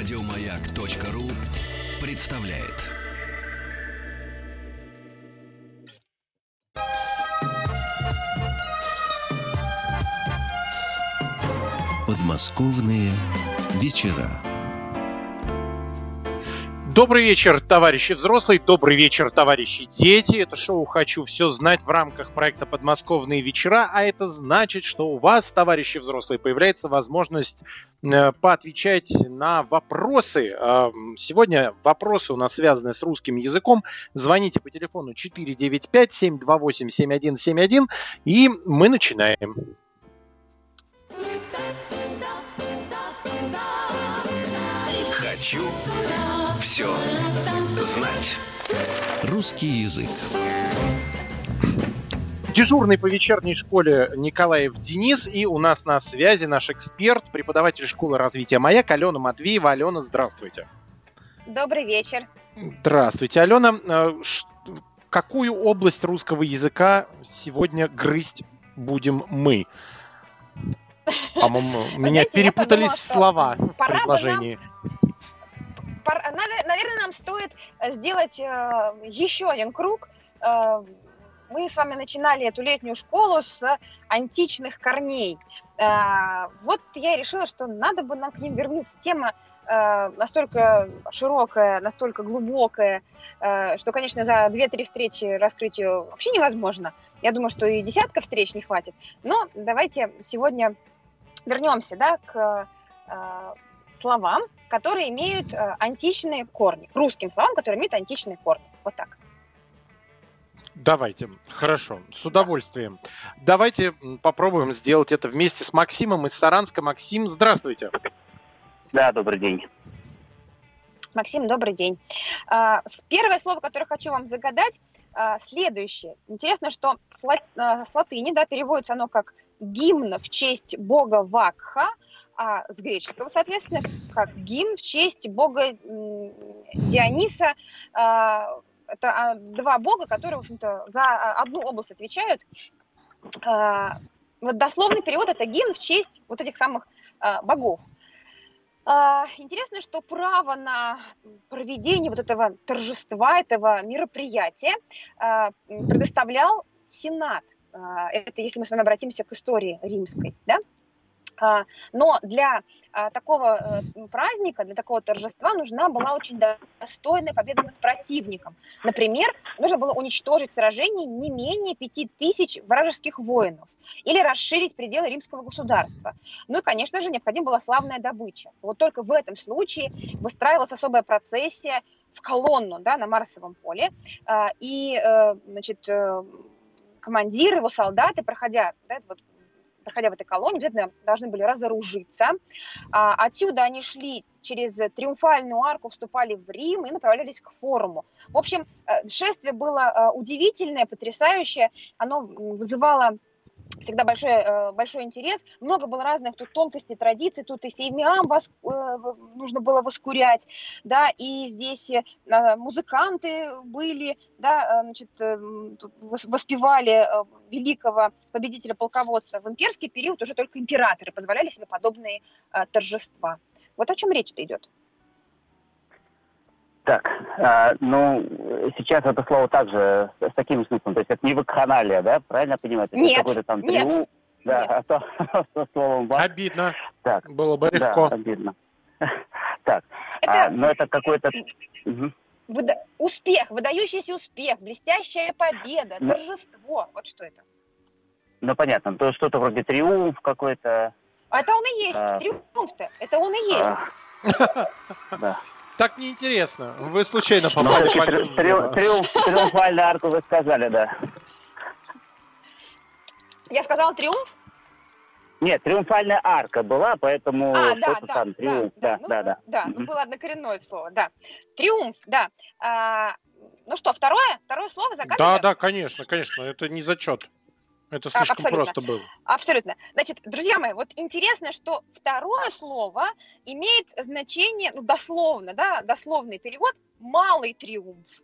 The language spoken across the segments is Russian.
Радиомаяк.ру представляет. Подмосковные вечера. Добрый вечер, товарищи взрослые, добрый вечер, товарищи дети. Это шоу «Хочу все знать» в рамках проекта «Подмосковные вечера», а это значит, что у вас, товарищи взрослые, появляется возможность э, поотвечать на вопросы. Сегодня вопросы у нас связаны с русским языком. Звоните по телефону 495-728-7171, и мы начинаем. Хочу все знать. Русский язык. Дежурный по вечерней школе Николаев Денис. И у нас на связи наш эксперт, преподаватель школы развития «Маяк» Алена Матвеева. Алена, здравствуйте. Добрый вечер. Здравствуйте, Алена. Э, какую область русского языка сегодня грызть будем мы? По-моему, меня перепутались слова в предложении наверное, нам стоит э, сделать э, еще один круг. Э, мы с вами начинали эту летнюю школу с античных корней. Вот я решила, что надо бы нам к ним вернуться. Тема настолько широкая, настолько глубокая, что, конечно, за 2-3 встречи раскрыть ее вообще невозможно. Я думаю, что и десятка встреч не хватит. Но давайте сегодня вернемся да, к словам, которые имеют э, античные корни, русским словам, которые имеют античные корни. Вот так. Давайте, хорошо, с удовольствием. Давайте попробуем сделать это вместе с Максимом из Саранска. Максим, здравствуйте. Да, добрый день. Максим, добрый день. А, первое слово, которое хочу вам загадать, а, следующее. Интересно, что с а, латыни да, переводится оно как гимн в честь бога Вакха, а с греческого, соответственно, как гимн в честь бога Диониса. А, это а, два бога, которые, в общем-то, за одну область отвечают. А, вот дословный перевод – это гимн в честь вот этих самых богов. Интересно, что право на проведение вот этого торжества, этого мероприятия предоставлял Сенат. Это если мы с вами обратимся к истории римской, да? А, но для а, такого э, праздника, для такого торжества нужна была очень достойная победа над противником. Например, нужно было уничтожить в сражении не менее пяти тысяч вражеских воинов или расширить пределы римского государства. Ну и, конечно же, необходима была славная добыча. Вот только в этом случае выстраивалась особая процессия в колонну да, на Марсовом поле, а, и э, значит, э, командир, его солдаты, проходя да, вот проходя в этой колонии, обязательно должны были разоружиться. А, отсюда они шли через Триумфальную арку, вступали в Рим и направлялись к форуму. В общем, э, шествие было э, удивительное, потрясающее. Оно вызывало всегда большой, э, большой интерес. Много было разных тут тонкостей, традиций. Тут и фемиам вос, э, нужно было воскурять, да, и здесь э, музыканты были, да, значит, воспевали великого победителя-полководца. В имперский период уже только императоры позволяли себе подобные торжества. Вот о чем речь-то идет. Так, а, ну, сейчас это слово также с таким смыслом, то есть это не вакханалия, да, правильно я понимаю? Нет, какой-то там нет, триумф, да, нет. а то со словом бах. Обидно. Так, было бы легко. Да, обидно. Так, это... а, но это какой-то... Угу. Выда... Успех, выдающийся успех, блестящая победа, ну, торжество. Вот что это. Ну, понятно. То есть что-то вроде триумф какой-то. А это он и есть. А... Триумф-то. Это он и есть. А... Да так неинтересно. Вы случайно ну, попали ну, пальцем. Триумф, триумф, триумфальную арку вы сказали, да. Я сказала триумф? Нет, триумфальная арка была, поэтому а, да, да, там триумф, да, да, да. Да, ну, да, ну, было однокоренное слово, да. Триумф, да. А, ну что, второе? Второе слово загадываю? Да, да, конечно, конечно, это не зачет. Это слишком Абсолютно. просто было. Абсолютно. Значит, друзья мои, вот интересно, что второе слово имеет значение, ну, дословно, да, дословный перевод «малый триумф».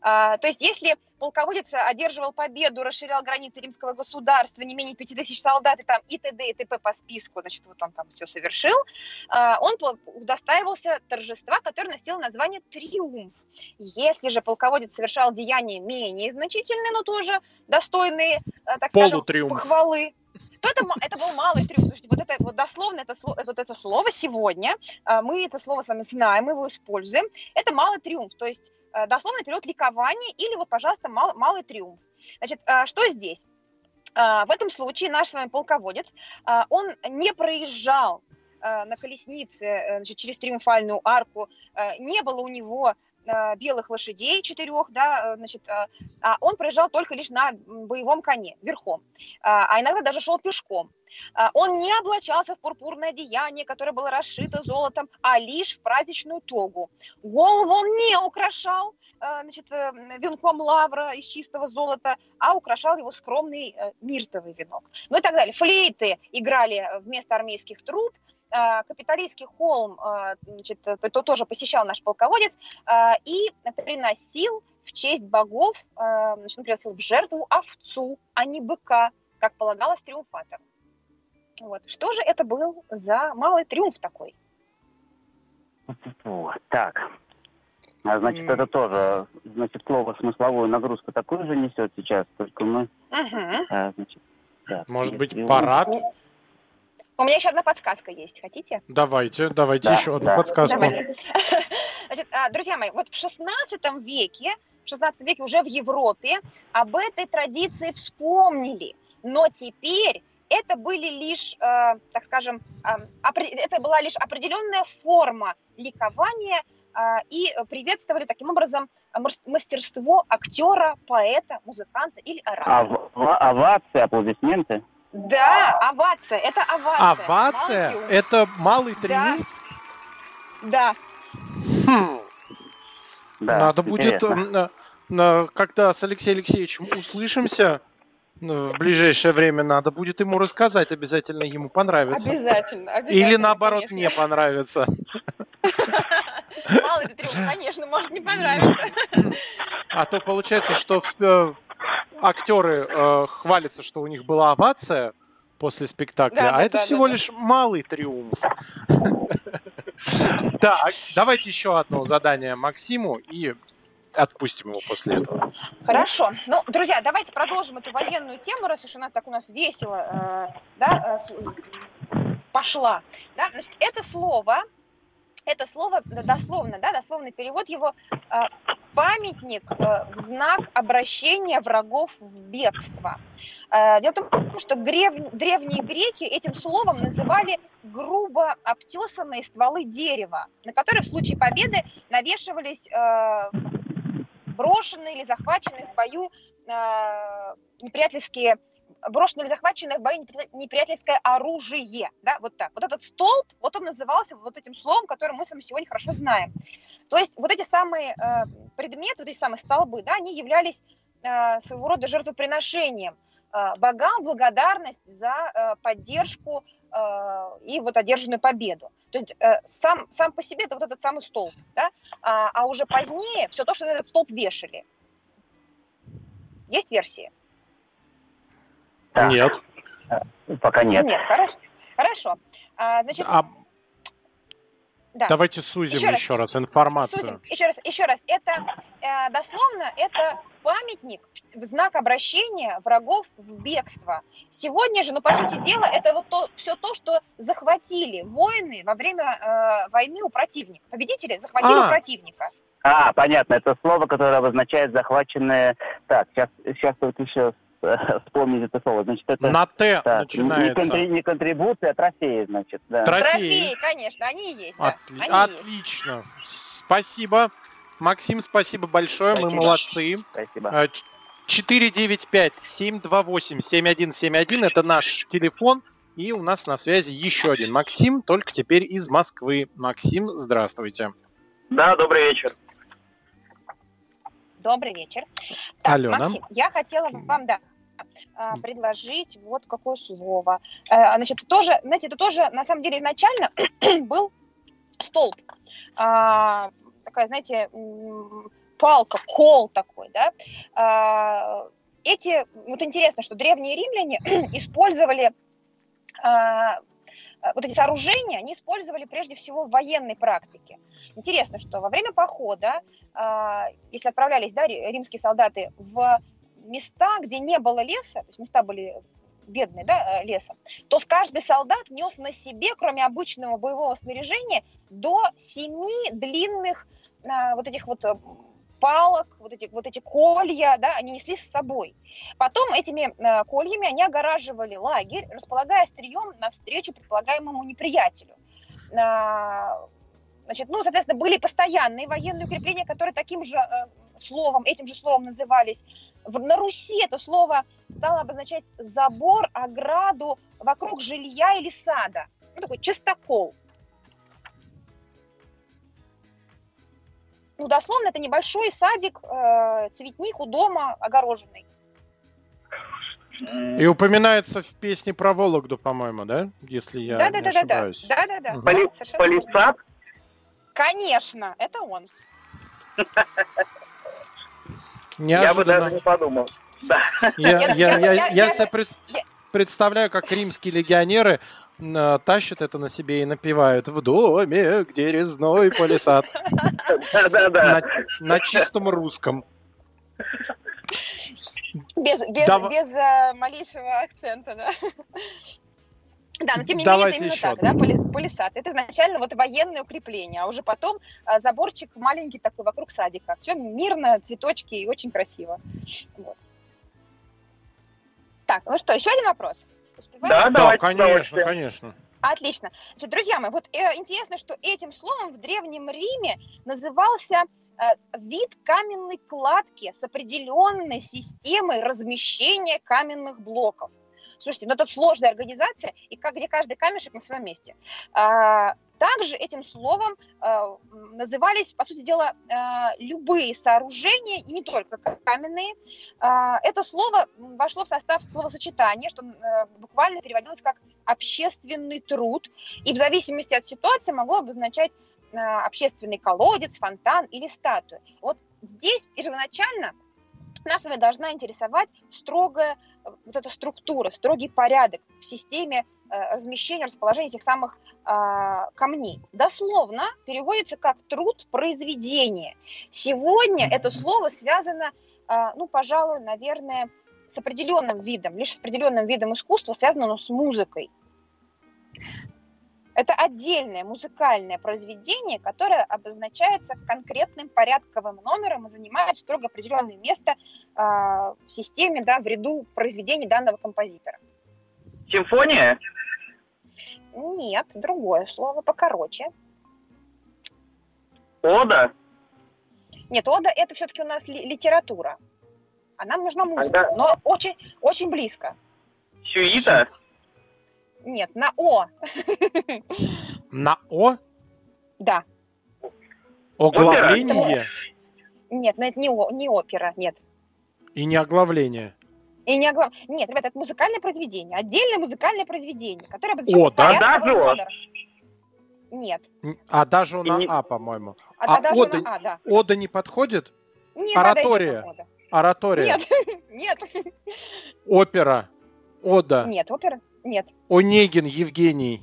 А, то есть если полководец одерживал победу, расширял границы римского государства, не менее 5000 солдат и там и т.д. и т.п. по списку, значит, вот он там все совершил, а, он удостаивался торжества, которое носило название «триумф». Если же полководец совершал деяния менее значительные, но тоже достойные, э, так скажем, похвалы, то это, это был малый триумф. Слушайте, вот это вот дословно это, вот это слово сегодня, а, мы это слово с вами знаем, мы его используем, это малый триумф. То есть дословно перевод ликование или вот, пожалуйста, мал, малый триумф. Значит, э, что здесь? Э, в этом случае наш с вами полководец, он не проезжал на колеснице значит, через триумфальную арку, не было у него белых лошадей четырех, да, значит, а он проезжал только лишь на боевом коне, верхом, а иногда даже шел пешком. Он не облачался в пурпурное одеяние, которое было расшито золотом, а лишь в праздничную тогу. Голову он не украшал значит, э, венком лавра из чистого золота, а украшал его скромный э, миртовый венок. Ну и так далее. Флейты играли вместо армейских труб, капиталистский холм значит, то тоже посещал наш полководец и приносил в честь богов, значит, он приносил в жертву овцу, а не быка, как полагалось триумфатору. Вот. Что же это был за малый триумф такой? Так, а значит, это тоже, значит, слово смысловую нагрузку такую же несет сейчас, только мы... Угу. А, значит, да, Может быть, триумф. парад? У меня еще одна подсказка есть, хотите? Давайте, давайте да, еще одну да. подсказку. Давайте. Значит, а, друзья мои, вот в 16 веке, в 16 веке уже в Европе об этой традиции вспомнили, но теперь это были лишь, э, так скажем, э, это была лишь определенная форма ликования э, и приветствовали таким образом мастерство актера, поэта, музыканта или оратора. Ав- овации, аплодисменты? Да, овация, это овация. Овация? Малый это малый триумф? Да. да. Хм. Да, Надо интересно. будет, когда с Алексеем Алексеевичем услышимся, в ближайшее время надо будет ему рассказать, обязательно ему понравится. Обязательно. обязательно Или наоборот конечно. не понравится. Мало ли конечно, может не понравиться. А то получается, что актеры э, хвалятся, что у них была овация после спектакля, да, а да, это да, всего да, лишь малый триумф. Так, давайте еще одно задание Максиму и отпустим его после этого. Хорошо. Ну, друзья, давайте продолжим эту военную тему, раз уж она так у нас весело э, да, э, пошла. Да? Значит, это слово, это слово дословно, да, дословный перевод его э, памятник э, в знак обращения врагов в бегство. Э, дело в том, что древние греки этим словом называли грубо обтесанные стволы дерева, на которые в случае победы навешивались э, брошенные или захваченные в бою неприятельские брошенное или захваченное в бою неприятельское оружие, да, вот так. Вот этот столб, вот он назывался вот этим словом, которое мы с вами сегодня хорошо знаем. То есть вот эти самые э, предметы, вот эти самые столбы, да, они являлись э, своего рода жертвоприношением э, богам благодарность за э, поддержку э, и вот одержанную победу. То есть э, сам, сам по себе это вот этот самый столб, да? а, а уже позднее все то, что на этот столб вешали. Есть версии? Да. Нет. Пока нет. Нет, хорошо. Хорошо. А, значит, а... Да. Давайте сузим еще, еще раз, раз информацию. Сузим. Еще раз, еще раз. Это э, дословно это памятник в знак обращения врагов в бегство. Сегодня же, ну, по сути дела, это вот то, все то, что захватили воины во время э, войны у противника. Победители захватили а. у противника. А, понятно. Это слово, которое обозначает захваченные... Так, сейчас, сейчас только еще вспомнить это слово. Значит, это, На Т начинается. Не, контри, не контрибуция, а трофеи, значит. Да. Трофеи. трофеи, конечно, они и есть. Да. Отли- они отлично. Есть. Спасибо. Максим, спасибо большое, спасибо. мы молодцы. Спасибо. 495-728-7171 это наш телефон. И у нас на связи еще один Максим, только теперь из Москвы. Максим, здравствуйте. Да, добрый вечер. Добрый вечер. Так, Алена. Максим, я хотела вам, да, предложить вот какое слово. Э, значит, тоже, знаете, это тоже на самом деле изначально был столб. А, такая, знаете, палка, кол такой, да. А, эти, вот интересно, что древние римляне использовали а, вот эти сооружения, они использовали прежде всего в военной практике. Интересно, что во время похода, а, если отправлялись да, римские солдаты в места, где не было леса, то есть места были бедные, да, э, лесом, то каждый солдат нес на себе, кроме обычного боевого снаряжения, до семи длинных а, вот этих вот э, палок, вот эти, вот эти колья, да, они несли с собой. Потом этими э, кольями они огораживали лагерь, располагая острием навстречу предполагаемому неприятелю. Э, значит, ну, соответственно, были постоянные военные укрепления, которые таким же э, словом, этим же словом назывались. В, на Руси это слово стало обозначать забор, ограду вокруг жилья или сада. Ну, такой частокол. ну, дословно, это небольшой садик, э, цветник у дома огороженный. И упоминается в песне про Вологду, по-моему, да? Если я да, не да, ошибаюсь. Да, да, да. Угу. Поли... Полисад? Конечно, это он. Я бы даже не подумал. Да. Я, я, я, я, себе представляю, как римские легионеры тащат это на себе и напевают в доме, где резной полисад. Да-да-да. На чистом русском. Без, без, Дав... без uh, малейшего акцента, да. Да, но тем не Давайте менее, это именно еще. так, да, полисад. Это изначально вот военное укрепление, а уже потом а, заборчик маленький такой вокруг садика. Все мирно, цветочки и очень красиво. Вот. Так, ну что, еще один вопрос? Успеваем? Да, да, конечно, конечно. Отлично. Значит, друзья мои, вот э, интересно, что этим словом в Древнем Риме назывался э, вид каменной кладки с определенной системой размещения каменных блоков. Слушайте, ну это сложная организация, и как, где каждый камешек на своем месте. А, также этим словом э, назывались, по сути дела, э, любые сооружения, не только каменные. Э, это слово вошло в состав словосочетания, что э, буквально переводилось как общественный труд, и в зависимости от ситуации могло обозначать э, общественный колодец, фонтан или статую. Вот здесь первоначально нас с вами должна интересовать строгая э, вот эта структура, строгий порядок в системе э, размещения, расположения этих самых э, камней. Дословно переводится как труд произведения. Сегодня это слово связано, э, ну, пожалуй, наверное, с определенным видом, лишь с определенным видом искусства, связано оно с музыкой. Это отдельное музыкальное произведение, которое обозначается конкретным порядковым номером и занимает строго определенное место э, в системе, да, в ряду произведений данного композитора. Симфония? Нет, другое слово, покороче. Ода? Нет, ода это все-таки у нас ли, литература. А нам нужна музыка, Тогда... но очень, очень близко. Сюита? Нет, на О. На О? Да. Оглавление? Нет, но это не, о, не опера, нет. И не оглавление? И не оглав... Нет, ребята, это музыкальное произведение, отдельное музыкальное произведение, которое обозначает О, да? Даже Нет. А даже на не... А, по-моему. А, а даже Ода, на А, да. Ода не подходит? Не Оратория. Оратория. Нет, нет. Опера. Ода. Нет, опера. Нет. Онегин Евгений.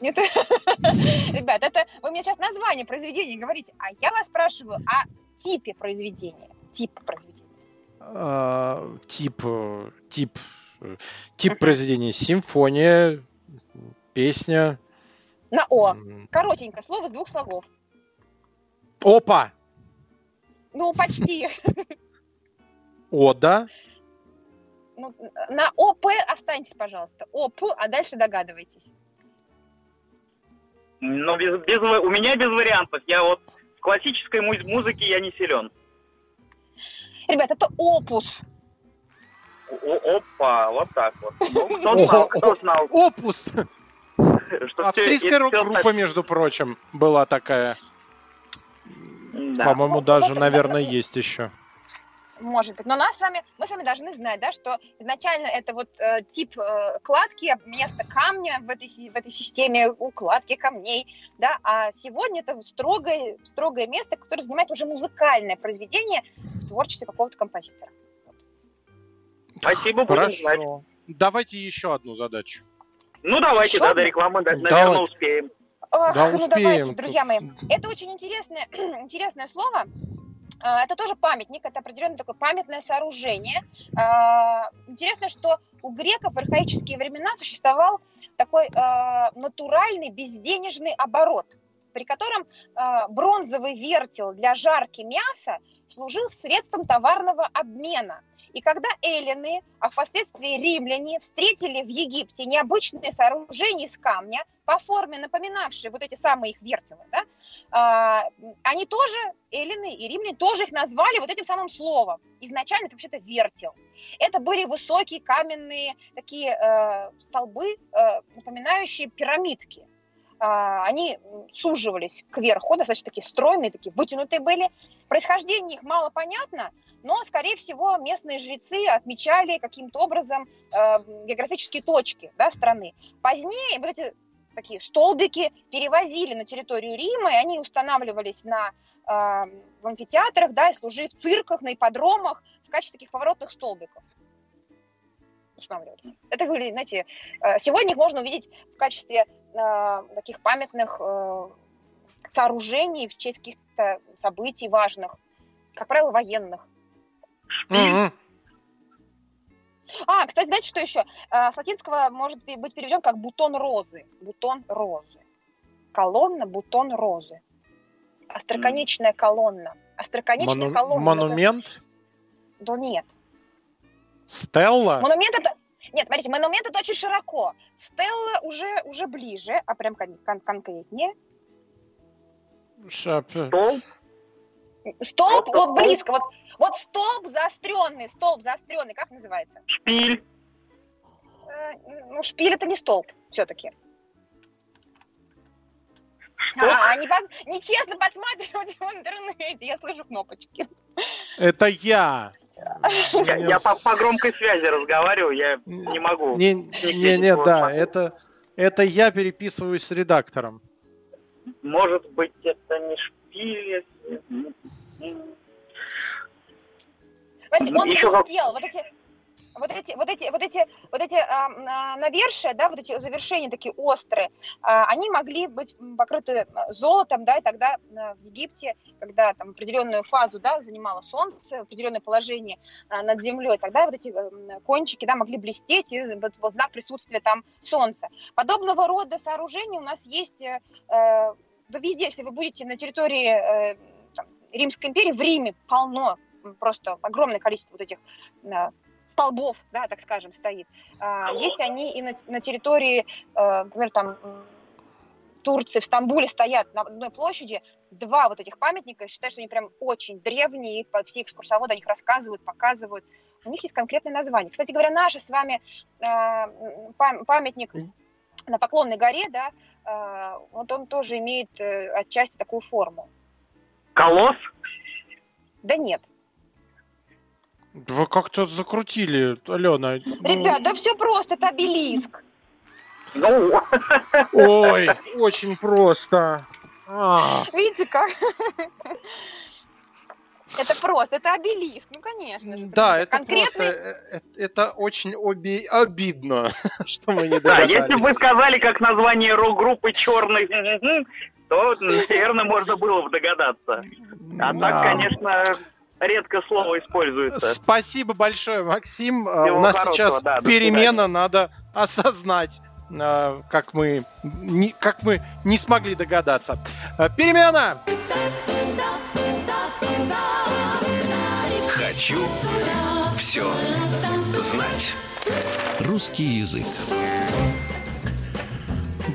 Нет. Ребят, это вы мне сейчас название произведения говорите, а я вас спрашиваю о типе произведения. Тип произведения. А, тип, тип, тип произведения. Симфония, песня. На О. Коротенько, слово с двух слогов. Опа! Ну, почти. Ода ну, на ОП останьтесь, пожалуйста. ОП, а дальше догадывайтесь. Ну, без, без, у меня без вариантов. Я вот в классической муз- музыке я не силен. Ребят, это опус. О, опа, вот так вот. Ну, кто знал, кто знал. Опус! Австрийская рок-группа, между прочим, была такая. По-моему, даже, наверное, есть еще. Может быть. Но нас с вами, мы с вами должны знать, да, что изначально это вот э, тип э, кладки, место камня в этой, в этой системе укладки камней, да, а сегодня это строгое, строгое место, которое занимает уже музыкальное произведение в творчестве какого-то композитора. Спасибо, будем знать. Хорошо. Давайте еще одну задачу. Ну, давайте, Еще да, до рекламы, да, Давай. наверное, успеем. Ох, Да, ну успеем давайте, тут. друзья мои. Это очень интересное, интересное слово. А, Это тоже памятник, это определенное такое памятное сооружение. А, Интересно, что у греков в архаические времена существовал такой а, натуральный безденежный оборот, при котором бронзовый вертел для жарки мяса служил средством товарного обмена. И когда эллины, а впоследствии римляне, встретили в Египте необычные сооружения из камня, по форме напоминавшие вот эти самые их вертелы, да, а, они тоже, эллины и римляне, тоже их назвали вот этим самым словом. Изначально это вообще-то вертел. Это были высокие каменные такие э, столбы, э, напоминающие пирамидки. А, они суживались кверху, достаточно такие стройные, такие вытянутые были. Происхождение их мало понятно, но, скорее всего, местные жрецы отмечали каким-то образом э, географические точки да, страны. Позднее вот эти такие столбики перевозили на территорию Рима, и они устанавливались на, э, в амфитеатрах, да, и служили в цирках, на ипподромах в качестве таких поворотных столбиков. Устанавливали. Это были, знаете, э, сегодня их можно увидеть в качестве э, таких памятных э, сооружений в честь каких-то событий важных, как правило, военных. Мгм. А, кстати, знаете, что еще? С латинского может быть переведен как бутон розы. Бутон розы. Колонна, бутон розы. Остроконечная колонна. Остроконечная Мону- колонна. Монумент? Да нет. Стелла? Монумент это... Нет, смотрите, монумент это очень широко. Стелла уже, уже ближе, а прям кон- кон- конкретнее. Шап- Стол? Столб, Вот вот столб. близко. Вот, вот столб заостренный, столб заостренный, как называется? Шпиль? Э, Ну, шпиль это не столб, все-таки. Шток? А, не под- нечестно подсматривать в интернете, я слышу кнопочки. Это я. Я, по, громкой связи разговариваю, я не могу. Не, не, да, это, это я переписываюсь с редактором. Может быть, это не шпиль. Знаете, он Еще блестел, вот эти, вот эти, вот эти, вот эти, вот эти а, а, навершия, да, вот эти завершения такие острые, а, они могли быть покрыты а, золотом, да, и тогда а, в Египте, когда там определенную фазу, да, занимало солнце, определенное положение а, над землей, тогда вот эти кончики, да, могли блестеть, и вот был знак присутствия там солнца. Подобного рода сооружения у нас есть, э, э, да везде, если вы будете на территории э, там, Римской империи, в Риме полно, просто огромное количество вот этих э, столбов, да, так скажем, стоит. А, Есть они и на, на территории, э, например, там Турции, в Стамбуле стоят на одной площади два вот этих памятника. Я считаю, что они прям очень древние, и все экскурсоводы о них рассказывают, показывают. У них есть конкретное название. Кстати говоря, наш с вами э, памятник на Поклонной горе, да, э, вот он тоже имеет отчасти такую форму. Колосс? Да нет. Вы как-то закрутили, Алена. ну, Ребят, да все просто, это обелиск. Ну, Ой, очень просто. А, Видите как? Это просто, это обелиск, ну конечно. да, это конкретный- просто, э, э, это очень оби- обидно, что мы не да, если бы вы догадались. сказали как название рок-группы черных, то, наверное, можно было бы догадаться. А Да. так, конечно, редко слово используется. Спасибо большое, Максим. А, Всего У нас сейчас да, перемена, надо осознать, а, как мы, не, как мы не смогли догадаться. А, Перемена! Хочу все знать. Русский язык.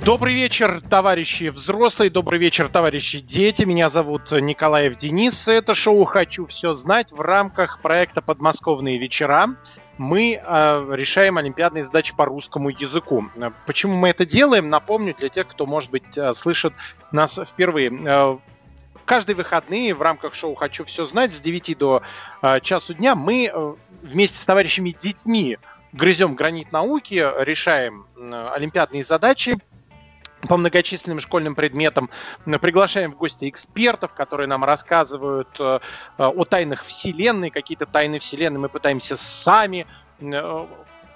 Добрый вечер, товарищи взрослые, добрый вечер, товарищи дети. Меня зовут Николаев Денис. Это шоу «Хочу все знать» в рамках проекта «Подмосковные вечера». Мы э, решаем олимпиадные задачи по русскому языку. Почему мы это делаем? Напомню для тех, кто, может быть, э, слышит нас впервые. Э, каждые выходные в рамках шоу «Хочу все знать» с 9 до э, часу дня мы э, вместе с товарищами детьми грызем гранит науки, решаем э, олимпиадные задачи по многочисленным школьным предметам. Приглашаем в гости экспертов, которые нам рассказывают э, о тайнах Вселенной, какие-то тайны Вселенной мы пытаемся сами э,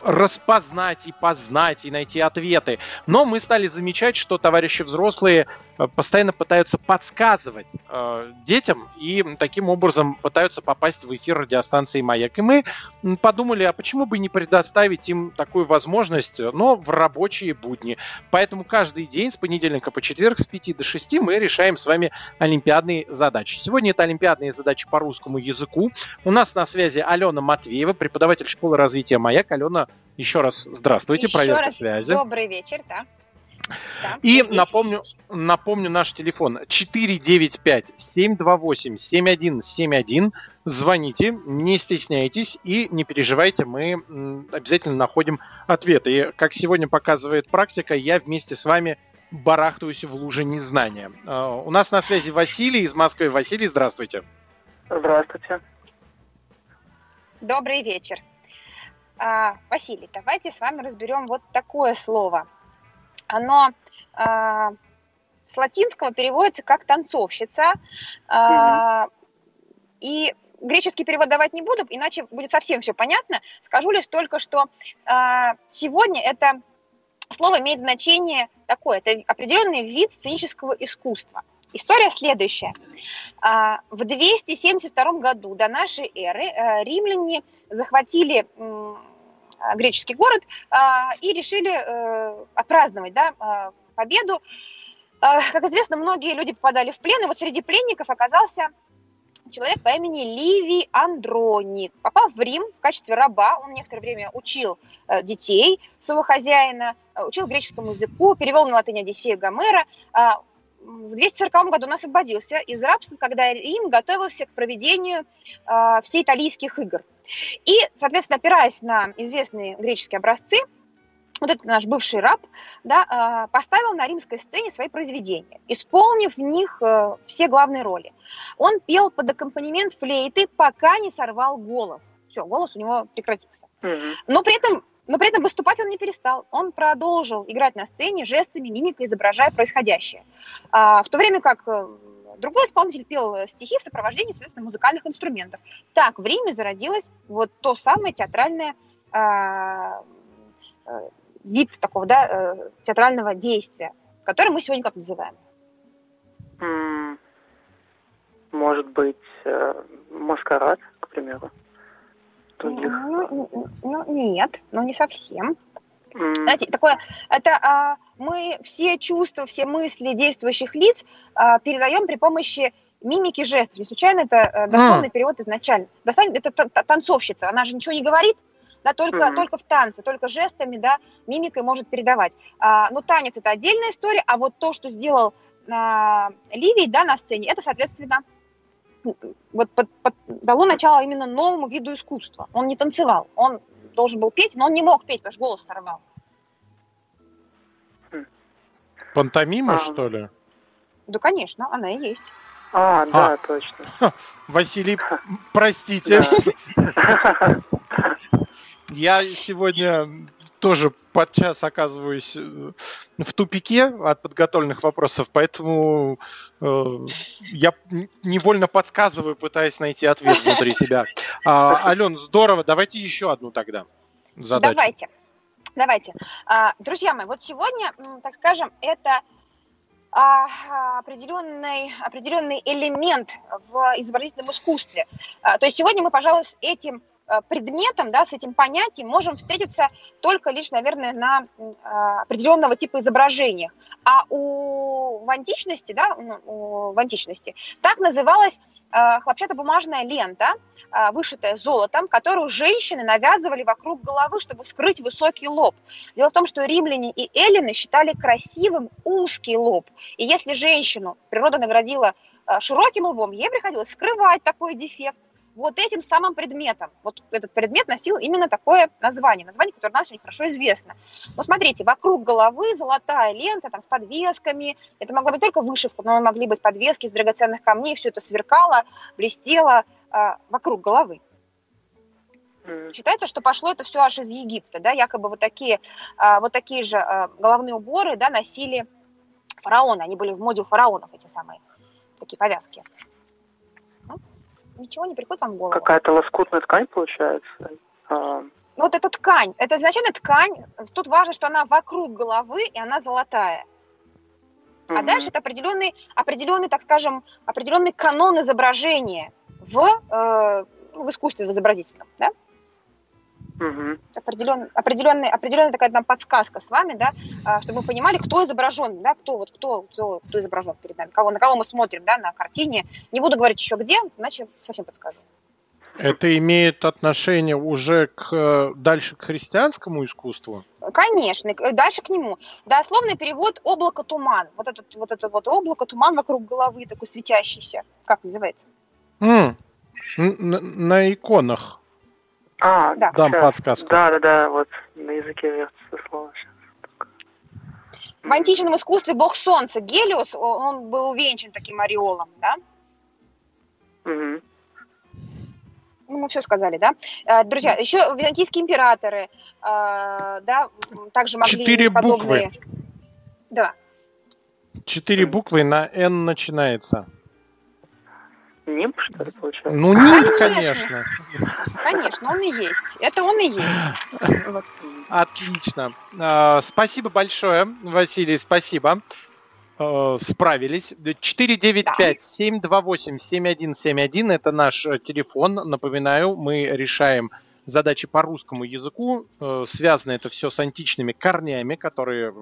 распознать и познать и найти ответы. Но мы стали замечать, что товарищи взрослые Э, постоянно пытаются подсказывать э, детям и таким образом пытаются попасть в эфир радиостанции «Маяк». И мы подумали, а почему бы не предоставить им такую возможность, но в рабочие будни. Поэтому каждый день с понедельника по четверг с 5 до 6 мы решаем с вами олимпиадные задачи. Сегодня это олимпиадные задачи по русскому языку. У нас на связи Алена Матвеева, преподаватель школы развития «Маяк». Алена, еще раз здравствуйте, еще проверка раз связи. Добрый вечер, да. И напомню, напомню наш телефон 495-728-7171. Звоните, не стесняйтесь и не переживайте, мы обязательно находим ответы. И, как сегодня показывает практика, я вместе с вами барахтаюсь в луже незнания. А, у нас на связи Василий из Москвы. Василий, здравствуйте. Здравствуйте. Добрый вечер. А, Василий, давайте с вами разберем вот такое слово – оно э, с латинского переводится как танцовщица. Э, и греческий перевод давать не буду, иначе будет совсем все понятно. Скажу лишь только, что э, сегодня это слово имеет значение такое, это определенный вид сценического искусства. История следующая. В 272 году до нашей эры римляне захватили Э, греческий город, а, и решили э, отпраздновать да, а, победу. А, как известно, многие люди попадали в плен, и вот среди пленников оказался человек по имени Ливий Андроник. Попав в Рим в качестве раба, он некоторое время учил э, детей своего хозяина, учил греческому языку, перевел на латынь Одиссею Гомера. В 240 году он освободился из рабства, когда Рим готовился к проведению всеиталийских игр – и, соответственно, опираясь на известные греческие образцы, вот этот наш бывший раб да, а, поставил на римской сцене свои произведения, исполнив в них э, все главные роли. Он пел под аккомпанемент флейты, пока не сорвал голос. Все, голос у него прекратился. Но при этом но при этом выступать он не перестал. Он продолжил играть на сцене жестами, мимикой, изображая происходящее. А, в то время как э, Другой исполнитель пел э, стихи в сопровождении, соответственно, музыкальных инструментов. Так в Риме зародилось вот то самое театральное э, э, вид такого, да, э, театрального действия, который мы сегодня как называем? Может быть, маскарад, к примеру. Других... Ну, ну, нет, но не совсем. Знаете, такое, это а, мы все чувства, все мысли действующих лиц а, передаем при помощи мимики жестов. Не случайно это а, дословный перевод изначально. Дословно, это танцовщица, она же ничего не говорит, да, только, mm-hmm. только в танце, только жестами, да, мимикой может передавать. А, но танец это отдельная история, а вот то, что сделал а, Ливий, да, на сцене, это, соответственно, вот под, под, дало начало именно новому виду искусства. Он не танцевал, он должен был петь, но он не мог петь, потому что голос сорвал. Пантомима, а, что ли? Да, конечно, она и есть. А, да, а. точно. Василий, простите. Я сегодня тоже подчас оказываюсь э, в тупике от подготовленных вопросов, поэтому э, я невольно подсказываю, пытаясь найти ответ внутри себя. А, Ален, здорово, давайте еще одну тогда задачу. Давайте, давайте. А, друзья мои, вот сегодня, так скажем, это а, определенный, определенный элемент в изобразительном искусстве. А, то есть сегодня мы, пожалуй, с этим предметом, да, с этим понятием можем встретиться только лишь, наверное, на а, определенного типа изображениях. А у, в античности, да, ну, в античности так называлась а, хлопчатобумажная лента, а, вышитая золотом, которую женщины навязывали вокруг головы, чтобы скрыть высокий лоб. Дело в том, что римляне и эллины считали красивым узкий лоб. И если женщину природа наградила широким лбом, ей приходилось скрывать такой дефект вот этим самым предметом. Вот этот предмет носил именно такое название, название, которое нам очень хорошо известно. Но смотрите, вокруг головы золотая лента там, с подвесками. Это могла быть только вышивка, но могли быть подвески из драгоценных камней. Все это сверкало, блестело э, вокруг головы. Считается, что пошло это все аж из Египта, да, якобы вот такие, э, вот такие же э, головные уборы, да, носили фараоны, они были в моде у фараонов, эти самые такие повязки ничего не приходит вам в голову? Какая-то лоскутная ткань получается? А... Ну, вот эта ткань, это изначально ткань, тут важно, что она вокруг головы, и она золотая. А угу. дальше это определенный, определенный, так скажем, определенный канон изображения в, э, в искусстве в изобразительном, да? Угу. Определен, определенная, определенная такая там подсказка с вами, да, а, чтобы мы понимали, кто изображен, да, кто вот кто, кто, кто изображен перед нами, кого, на кого мы смотрим, да, на картине. Не буду говорить еще где, иначе совсем подскажу. Это имеет отношение уже к дальше к христианскому искусству? Конечно, дальше к нему. Дословный перевод облако туман. Вот этот вот это вот облако туман вокруг головы такой светящийся. Как называется? Mm. На, на иконах. А, да. Дам подсказку. Да, да, да, вот на языке вертится слово сейчас. В античном искусстве бог солнца Гелиос, он был увенчан таким ореолом, да? Угу. Ну, мы все сказали, да? Э, друзья, еще византийские императоры, э, да, также могли Четыре подобные... буквы. Да. Четыре буквы на «Н» начинается. Нимб, что ли, получается? Ну, нимб, конечно. Конечно, он и есть. Это он и есть. Отлично. А, спасибо большое, Василий, спасибо. А, справились. 495-728-7171 это наш э, телефон. Напоминаю, мы решаем задачи по русскому языку. Э, связано это все с античными корнями, которые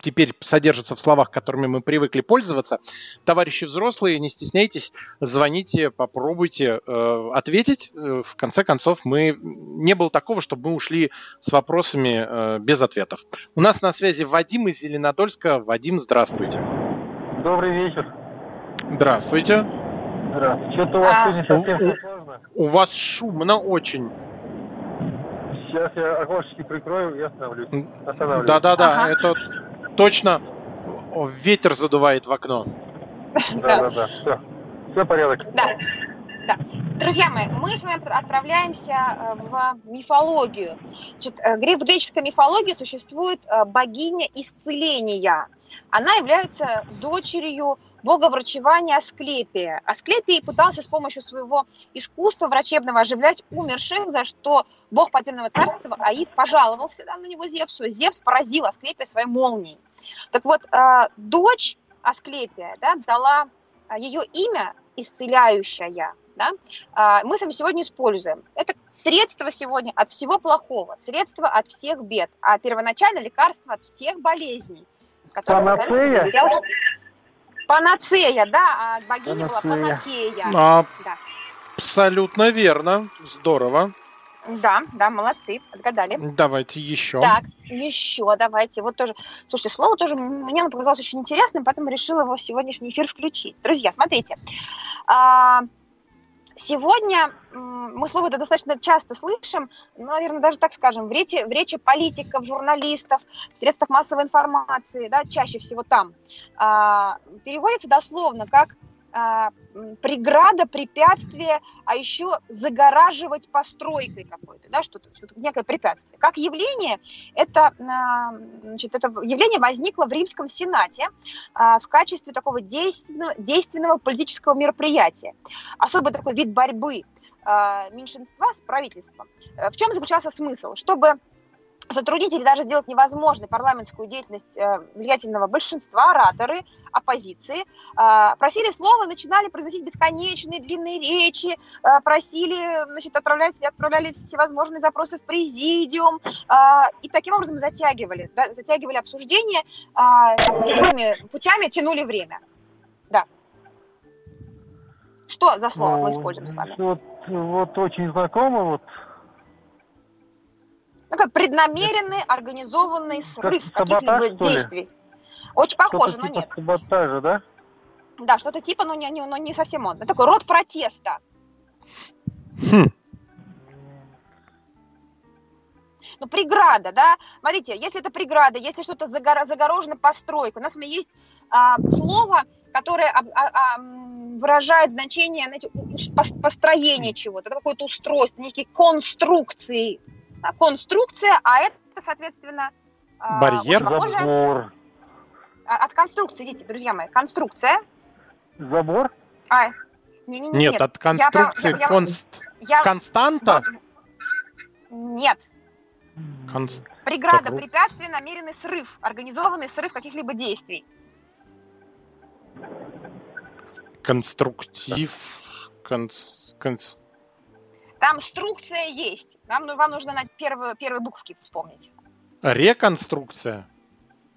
теперь содержатся в словах, которыми мы привыкли пользоваться. Товарищи взрослые, не стесняйтесь, звоните, попробуйте э, ответить. Э, в конце концов, мы не было такого, чтобы мы ушли с вопросами э, без ответов. У нас на связи Вадим из Зеленодольска. Вадим, здравствуйте. Добрый вечер. Здравствуйте. Здравствуйте. Что-то у вас а... сегодня совсем у, сложно. У вас шумно очень. Сейчас я окошечки прикрою и остановлюсь. Да-да-да, ага. это точно ветер задувает в окно. Да, да, да. Все, все порядок. Да. Да. Друзья мои, мы с вами отправляемся э, в мифологию. Значит, э, в греческой мифологии существует э, богиня исцеления. Она является дочерью бога врачевания Асклепия. Асклепий пытался с помощью своего искусства врачебного оживлять умерших, за что бог подземного царства Аид пожаловался на него Зевсу. Зевс поразил Асклепия своей молнией. Так вот, э, дочь Асклепия да, дала э, ее имя исцеляющая. Да? Э, мы с вами сегодня используем. Это средство сегодня от всего плохого, средство от всех бед, а первоначально лекарство от всех болезней. Панацея? Панацея, да, а богиня была Панакея. А, да. Абсолютно верно. Здорово. Да, да, молодцы, отгадали. Давайте еще. Так, еще давайте. Вот тоже, слушайте, слово тоже мне показалось очень интересным, поэтому решила его в сегодняшний эфир включить. Друзья, смотрите. А, Сегодня мы слово это достаточно часто слышим, наверное, даже так скажем, в речи, в речи политиков, журналистов, в средствах массовой информации, да, чаще всего там, а, переводится дословно как преграда, препятствие, а еще загораживать постройкой какой-то, да, что-то, что некое препятствие. Как явление, это, а, значит, это явление возникло в Римском Сенате а, в качестве такого действенного, действенного политического мероприятия. Особый такой вид борьбы а, меньшинства с правительством. В чем заключался смысл? Чтобы затруднить или даже сделать невозможной парламентскую деятельность э, влиятельного большинства, ораторы оппозиции, э, просили слова, начинали произносить бесконечные длинные речи, э, просили, значит, отправлять, отправляли всевозможные запросы в президиум и таким образом затягивали, да, затягивали обсуждение, любыми путями тянули время. Да. Что за слово ну, мы используем с вами? Вот, вот очень знакомо, вот такой преднамеренный, организованный срыв как каких-либо действий. Очень похоже, но типа нет. Саботажа, да? Да, что-то типа, но не, не, но не совсем он. Это такой род протеста. Хм. Ну, преграда, да? Смотрите, если это преграда, если что-то загор- загорожено постройкой, у нас есть а, слово, которое а- а, выражает значение знаете, у- у- пос- построения чего-то, это какое-то устройство, некие конструкции. Конструкция, а это, соответственно, а, Барьер? похоже- Забор. а, от конструкции, видите, друзья мои, конструкция. Забор? А, не, не, не, Нет, от конструкции я- я- конст... я- константа. вот, нет, Конс- преграда, ну. препятствие, намеренный срыв, организованный срыв каких-либо действий. Конструктив. Конс... конс- Там струкция есть. Вам, ну, вам нужно на первые, первые буковки вспомнить. Реконструкция.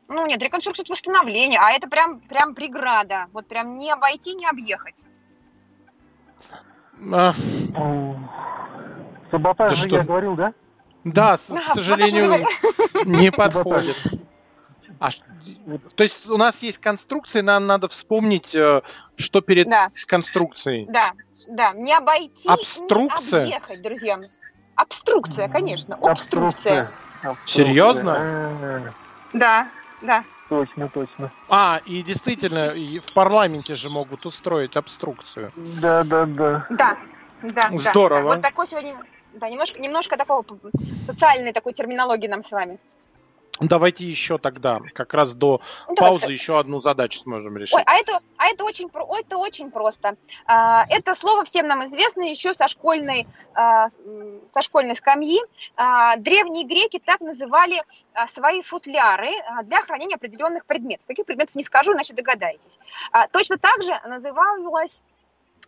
Ну нет, реконструкция это восстановление, а это прям, прям преграда. Вот прям не обойти, не объехать. А, Саботаж Да же что? я говорил, да? да, с- к сожалению, не подходит. А то есть у нас есть конструкции, нам надо вспомнить, э, что перед Да. конструкцией. Да, да, не обойти, Обструкция? не объехать, друзья. Обструкция, конечно, обструкция. Обструкция. Серьезно? А, Да, да. Точно, точно. А, и действительно, и в парламенте же могут устроить обструкцию. Да, да, да. Да, да, Здорово. да. Вот такой сегодня, да, немножко, немножко такого социальной такой терминологии нам с вами. Давайте еще тогда, как раз до Ну, давайте. паузы, еще одну задачу сможем решить. Ой, а это, а это очень, это очень просто. А, это слово всем нам известно еще со школьной, а, со школьной скамьи. А, древние греки так называли а, свои футляры а, для хранения определенных предметов. Каких предметов не скажу, иначе догадаетесь. А, точно так же называлась а,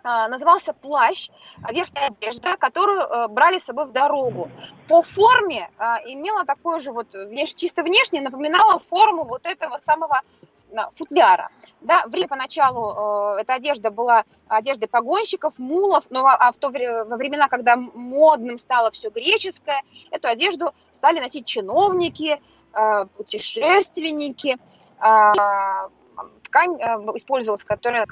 назывался плащ, а, верхняя одежда, которую э, брали с собой в дорогу. По форме а, имела такое же вот чисто внешне напоминала форму вот этого самого а, футляра. Да, в Риме поначалу э, эта одежда была одеждой погонщиков, мулов, но а в то во времена, когда модным стало все греческое, эту одежду стали носить чиновники, э, путешественники. А, ткань э, использовалась, которая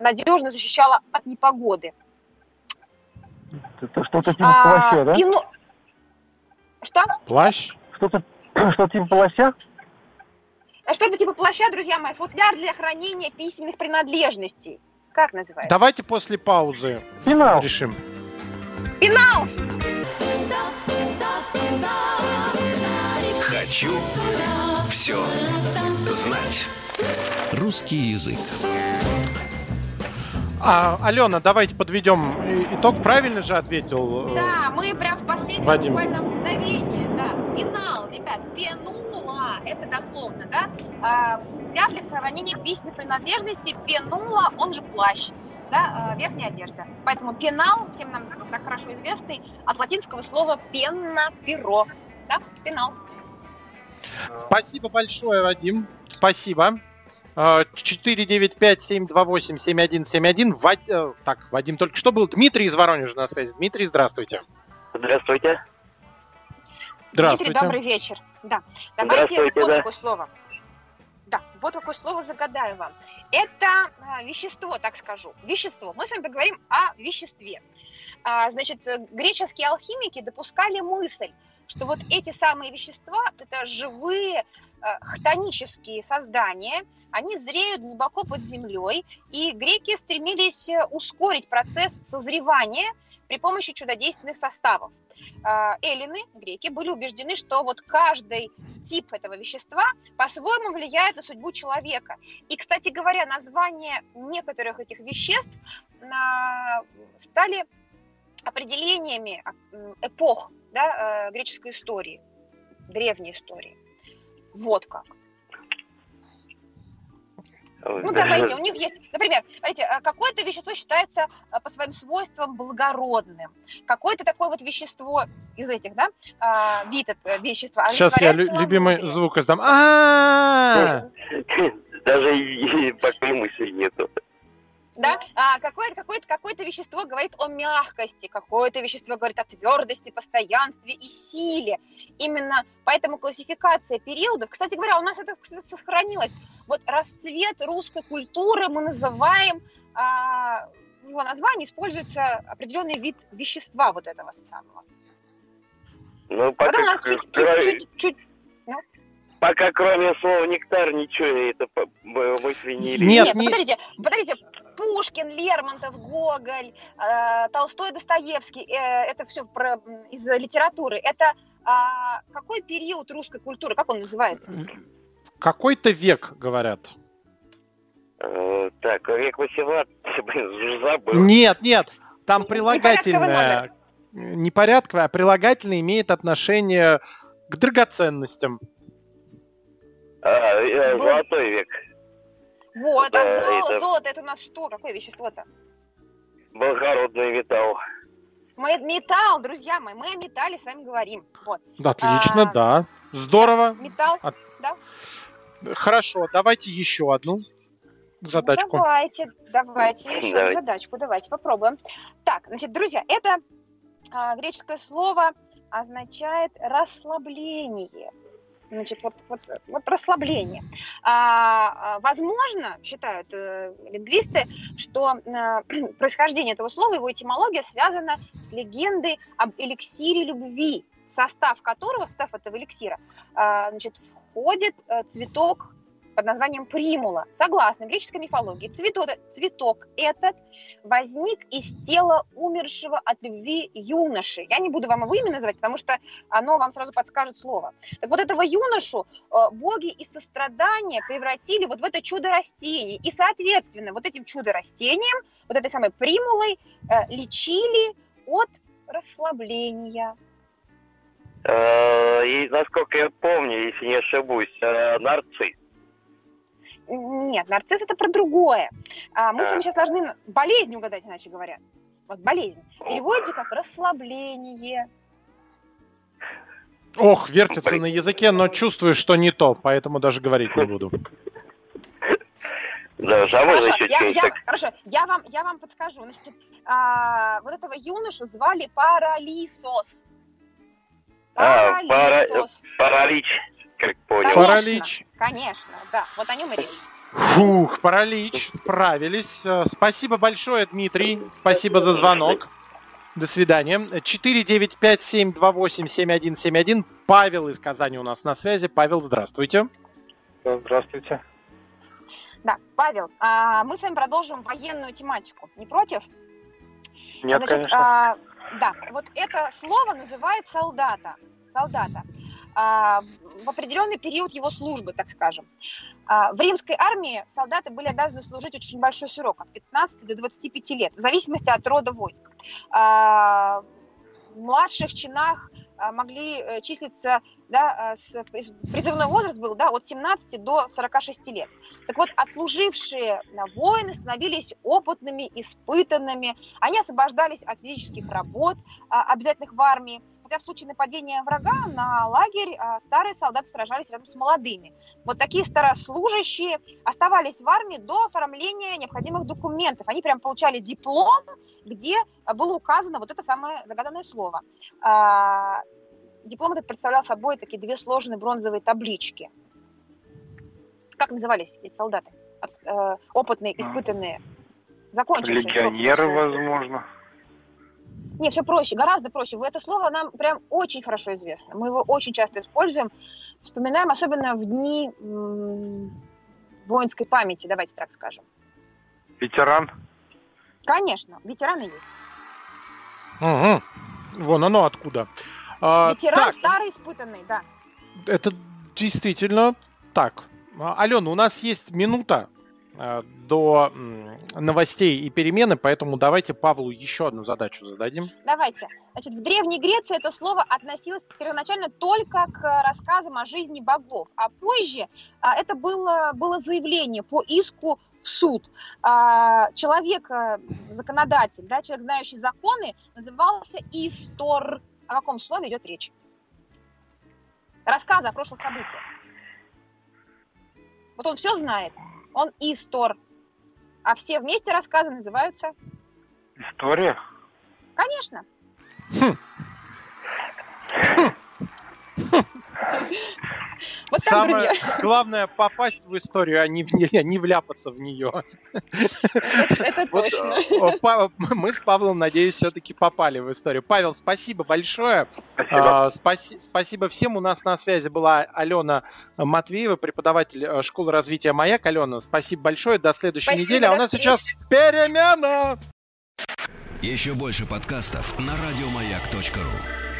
надежно защищала от непогоды. Это что-то типа А, плаща, да? пино- Что? Плащ? Что-то что типа плаща? А Что-то типа плаща, друзья мои, футляр для хранения письменных принадлежностей. Как называется? Давайте после паузы Пенал. решим. Пенал! Хочу все знать. Русский язык. А, Алена, давайте подведем итог. Правильно же ответил? э, Да, мы прям в последнее Вадим. буквально мгновение, да. Пенал, ребят, пенула, это дословно, да? А, футляр для хранения письменных принадлежностей, пенула, он же плащ, да, а, верхняя одежда. Поэтому пенал, всем нам так хорошо известный, от латинского слова пенна, перо, да, пенал. Спасибо большое, Вадим. Спасибо. Э, 495-728-7171. Вад- э, Так, Вадим только что был. Дмитрий из Воронежа на связи. Дмитрий, здравствуйте. Здравствуйте. Здравствуйте. Дмитрий, добрый вечер. Да, давайте вот да. какое слово. Да, вот какое слово загадаю вам. Это а, вещество, так скажу. Вещество. Мы с вами поговорим о веществе. А, значит, э, греческие алхимики допускали мысль, что вот эти самые вещества – это живые э, хтонические создания, они зреют глубоко под землей, и греки стремились э, ускорить процесс созревания при помощи чудодейственных составов. А, Эллины, греки, были убеждены, что вот каждый тип этого вещества по-своему влияет на судьбу человека. И, кстати говоря, названия некоторых этих веществ а, стали определениями а, эпох да, э, греческой истории, древней истории. Вот как. Ну, давайте, у них есть, например, смотрите, э, какое-то вещество считается э, по своим свойствам благородным. Какое-то такое вот вещество из этих, да, а, вид этого вещества. Сейчас я любимый звук издам. А, Даже и пока мысли нету. Да? А, какое-то, какое-то, какое-то вещество говорит о мягкости, какое-то вещество говорит о твердости, постоянстве и силе. Именно поэтому классификация периодов, кстати говоря, у нас это сохранилось. Вот расцвет русской культуры мы называем а, его названии используется определенный вид вещества вот этого самого. Ну, Потом пока, у нас чуть, кроме, чуть, чуть, чуть- пока кроме слова нектар ничего это в не лезет. Нет, Нет, не- подождите, подождите. Пушкин, Лермонтов, Гоголь, э, Толстой, Достоевский, э, это все про, из литературы. Это а, какой период русской культуры, как он называется? Какой-то век, говорят. Э, так, век 18, блин, уже забыл. Нет, нет, там прилагательное. Непорядковое, а прилагательное имеет отношение к драгоценностям. А, э, Был- золотой век. Вот, Да, а золо- это- золото, это у нас что? Какое вещество-то? Благородный металл. Мы металл, друзья мои, мы о металле с вами говорим. Вот, Да, Отлично, А. да. Здорово. металл. Хорошо, давайте еще одну задачку. Ну, давайте, давайте еще Давай. одну задачку, давайте попробуем. Так, значит, друзья, это а, греческое слово означает расслабление. Значит, вот, вот, вот расслабление. А, а, возможно, считают э, лингвисты, что э, происхождение этого слова, его этимология связана с легендой об эликсире любви, состав которого, в состав этого эликсира, а, значит, входит э, цветок под названием примула. Согласно греческой мифологии, цветок, цветок этот возник из тела умершего от любви юноши. Я не буду вам его имя называть, потому что оно вам сразу подскажет слово. Так вот этого юношу э, боги из сострадания превратили вот в это чудо растений. И, соответственно, вот этим чудо растением, вот этой самой примулой, э, лечили от расслабления. Э, И, насколько я помню, если не ошибусь, нарцисс. Нет, нарцисс это про другое. А, мы с вами сейчас должны болезнь угадать, иначе говоря. Вот болезнь. Переводится как расслабление. Ох, вертится на языке, но чувствую, что не то, поэтому даже говорить не буду. А можно Хорошо, я, я- хорошо, я вам, я вам подскажу. Значит, а, вот этого юношу звали Паралисос. А, пара- Паралисос. Паралич, как понял. Конечно. Паралич. Конечно, да, вот о нем и речь. Фух, паралич, справились. Э, Спасибо большое, Дмитрий. Спасибо за звонок. До свидания. 495-728-7171. Павел из Казани у нас на связи. Павел, здравствуйте. Здравствуйте. Да, Павел, а, мы с вами продолжим военную тематику. Не против? Нет, Значит, конечно. а, да, вот это слово называет солдата. Солдата. А, в определенный период его службы, так скажем. А, в римской армии солдаты были обязаны служить очень большой срок, от 15 до 25 лет, в зависимости от рода войск. А, в младших чинах могли э, числиться, да, призывной возраст был да, от 17 до 46 лет. Так вот, отслужившие а, воины становились опытными, испытанными, они освобождались от физических работ, обязательных в армии. Хотя в случае нападения врага на лагерь а, старые солдаты сражались рядом с молодыми. Вот такие старослужащие оставались в армии до оформления необходимых документов. Они прям получали диплом, где а, было указано вот это самое загаданное слово. А, Диплом этот представлял собой такие две сложные бронзовые таблички. Как назывались эти солдаты? Э, Опытные, испытанные, закончившие. Легионеры, возможно. Не, все проще, гораздо проще. Вы это слово нам прям очень хорошо известно. Мы его очень часто используем, вспоминаем, особенно в дни м, воинской памяти, давайте так скажем. Ветеран. Конечно, ветераны есть. Мгм. Вон оно откуда. А, Ветеран так, старый, испытанный, да. это действительно так. А, Алена, у нас есть минута до м, новостей и перемены, поэтому давайте Павлу еще одну задачу зададим. Давайте. Значит, в Древней Греции это слово относилось первоначально только к э, рассказам о жизни богов, а позже а, это было, было заявление по иску в суд. А, Человек, э, законодатель, да, человек, знающий законы, назывался истор. О каком слове идет речь? Рассказы о прошлых событиях. Вот он все знает. Он истор. А все вместе рассказы называются, История. конечно, Вот Самое главное попасть в историю, а не, не вляпаться в нее. Это точно. Э, мы с Павлом, надеюсь, все-таки попали в историю. Павел, спасибо большое. Спасибо. А, спасибо всем. У нас на связи была Алена Матвеева, преподаватель э, школы развития «Маяк». Алена, спасибо большое. До следующей Спасибо, недели. А у нас сейчас перемена! Еще больше подкастов на радиомаяк.ру.